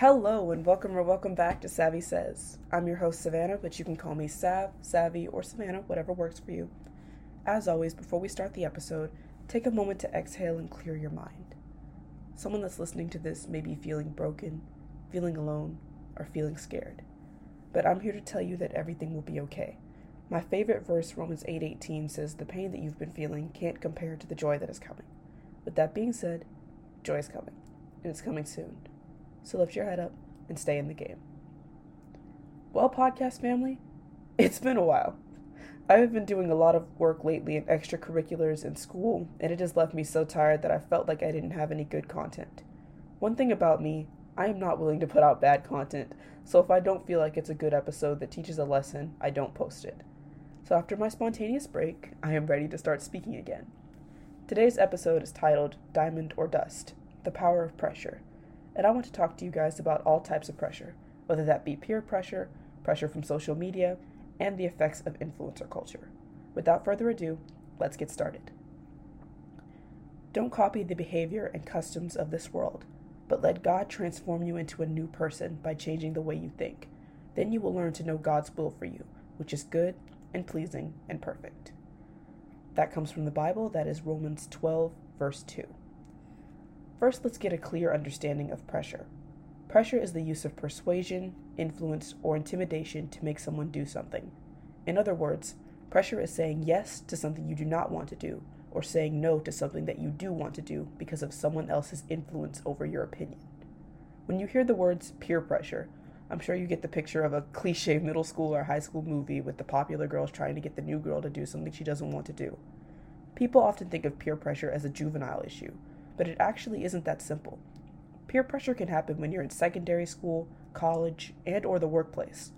Hello and welcome or welcome back to Savvy Says. I'm your host Savannah, but you can call me Sav, Savvy, or Savannah, whatever works for you. As always, before we start the episode, take a moment to exhale and clear your mind. Someone that's listening to this may be feeling broken, feeling alone, or feeling scared. But I'm here to tell you that everything will be okay. My favorite verse, Romans 8:18, says the pain that you've been feeling can't compare to the joy that is coming. With that being said, joy is coming, and it's coming soon so lift your head up and stay in the game. Well, podcast family, it's been a while. I have been doing a lot of work lately in extracurriculars in school, and it has left me so tired that I felt like I didn't have any good content. One thing about me, I am not willing to put out bad content, so if I don't feel like it's a good episode that teaches a lesson, I don't post it. So after my spontaneous break, I am ready to start speaking again. Today's episode is titled Diamond or Dust The Power of Pressure and I want to talk to you guys about all types of pressure, whether that be peer pressure, pressure from social media, and the effects of influencer culture. Without further ado, let's get started. Don't copy the behavior and customs of this world, but let God transform you into a new person by changing the way you think. Then you will learn to know God's will for you, which is good and pleasing and perfect. That comes from the Bible, that is Romans 12, verse 2. First, let's get a clear understanding of pressure. Pressure is the use of persuasion, influence, or intimidation to make someone do something. In other words, pressure is saying yes to something you do not want to do, or saying no to something that you do want to do because of someone else's influence over your opinion. When you hear the words peer pressure, I'm sure you get the picture of a cliche middle school or high school movie with the popular girls trying to get the new girl to do something she doesn't want to do. People often think of peer pressure as a juvenile issue, but it actually isn't that simple. Peer pressure can happen when you're in secondary school, college, and or the workplace.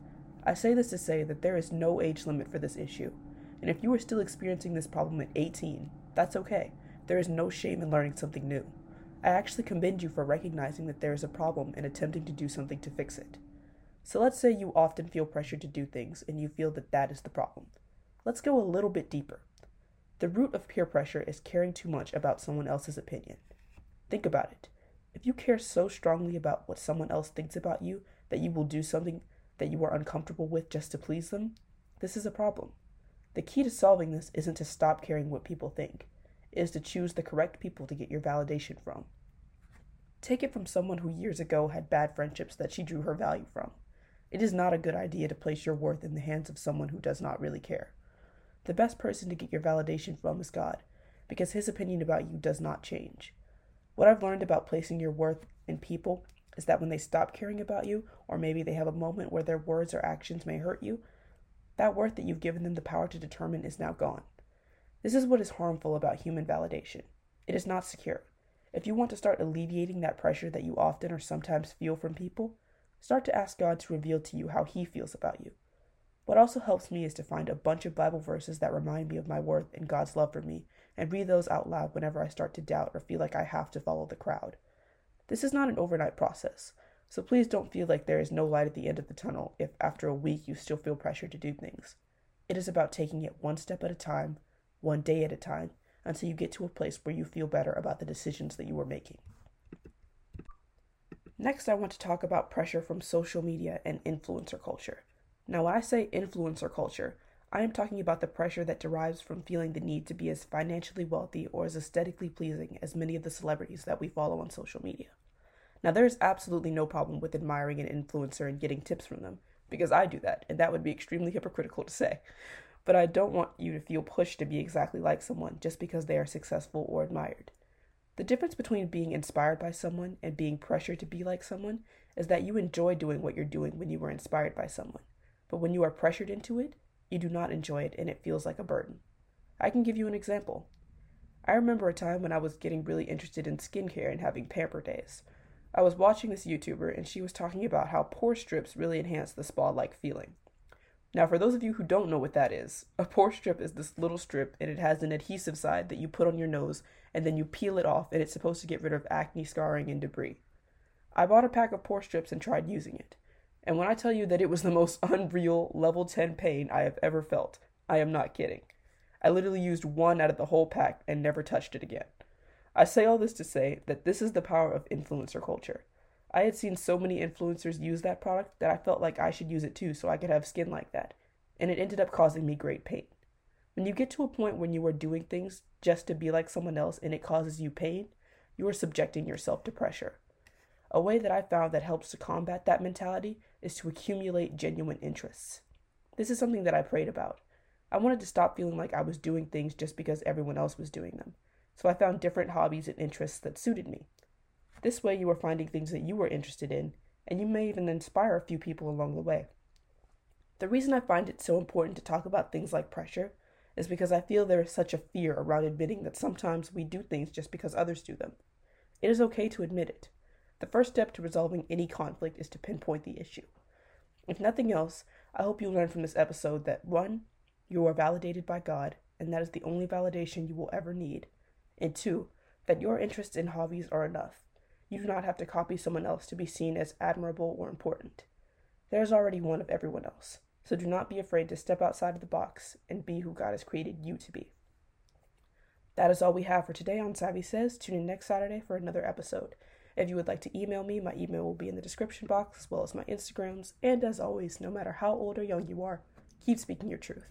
I say this to say that there is no age limit for this issue, and if you are still experiencing this problem at 18, that's okay. There is no shame in learning something new. I actually commend you for recognizing that there is a problem and attempting to do something to fix it. So let's say you often feel pressured to do things and you feel that that is the problem. Let's go a little bit deeper. The root of peer pressure is caring too much about someone else's opinion. Think about it. If you care so strongly about what someone else thinks about you that you will do something that you are uncomfortable with just to please them, this is a problem. The key to solving this isn't to stop caring what people think, it is to choose the correct people to get your validation from. Take it from someone who years ago had bad friendships that she drew her value from. It is not a good idea to place your worth in the hands of someone who does not really care. The best person to get your validation from is God, because his opinion about you does not change. What I've learned about placing your worth in people is that when they stop caring about you, or maybe they have a moment where their words or actions may hurt you, that worth that you've given them the power to determine is now gone. This is what is harmful about human validation. It is not secure. If you want to start alleviating that pressure that you often or sometimes feel from people, start to ask God to reveal to you how He feels about you. What also helps me is to find a bunch of Bible verses that remind me of my worth and God's love for me and read those out loud whenever I start to doubt or feel like I have to follow the crowd. This is not an overnight process, so please don't feel like there is no light at the end of the tunnel if after a week you still feel pressure to do things. It is about taking it one step at a time, one day at a time, until you get to a place where you feel better about the decisions that you are making. Next, I want to talk about pressure from social media and influencer culture. Now, when I say influencer culture, I am talking about the pressure that derives from feeling the need to be as financially wealthy or as aesthetically pleasing as many of the celebrities that we follow on social media. Now, there is absolutely no problem with admiring an influencer and getting tips from them, because I do that, and that would be extremely hypocritical to say. But I don't want you to feel pushed to be exactly like someone just because they are successful or admired. The difference between being inspired by someone and being pressured to be like someone is that you enjoy doing what you're doing when you were inspired by someone. But when you are pressured into it, you do not enjoy it and it feels like a burden. I can give you an example. I remember a time when I was getting really interested in skincare and having pamper days. I was watching this YouTuber and she was talking about how pore strips really enhance the spa like feeling. Now, for those of you who don't know what that is, a pore strip is this little strip and it has an adhesive side that you put on your nose and then you peel it off and it's supposed to get rid of acne, scarring, and debris. I bought a pack of pore strips and tried using it. And when I tell you that it was the most unreal level 10 pain I have ever felt, I am not kidding. I literally used one out of the whole pack and never touched it again. I say all this to say that this is the power of influencer culture. I had seen so many influencers use that product that I felt like I should use it too so I could have skin like that, and it ended up causing me great pain. When you get to a point when you are doing things just to be like someone else and it causes you pain, you are subjecting yourself to pressure. A way that I found that helps to combat that mentality is to accumulate genuine interests. This is something that I prayed about. I wanted to stop feeling like I was doing things just because everyone else was doing them. So I found different hobbies and interests that suited me. This way, you are finding things that you are interested in, and you may even inspire a few people along the way. The reason I find it so important to talk about things like pressure is because I feel there is such a fear around admitting that sometimes we do things just because others do them. It is okay to admit it. The first step to resolving any conflict is to pinpoint the issue. If nothing else, I hope you learn from this episode that 1. You are validated by God, and that is the only validation you will ever need. And 2. That your interests and hobbies are enough. You do not have to copy someone else to be seen as admirable or important. There is already one of everyone else. So do not be afraid to step outside of the box and be who God has created you to be. That is all we have for today on Savvy Says. Tune in next Saturday for another episode. If you would like to email me, my email will be in the description box as well as my Instagrams. And as always, no matter how old or young you are, keep speaking your truth.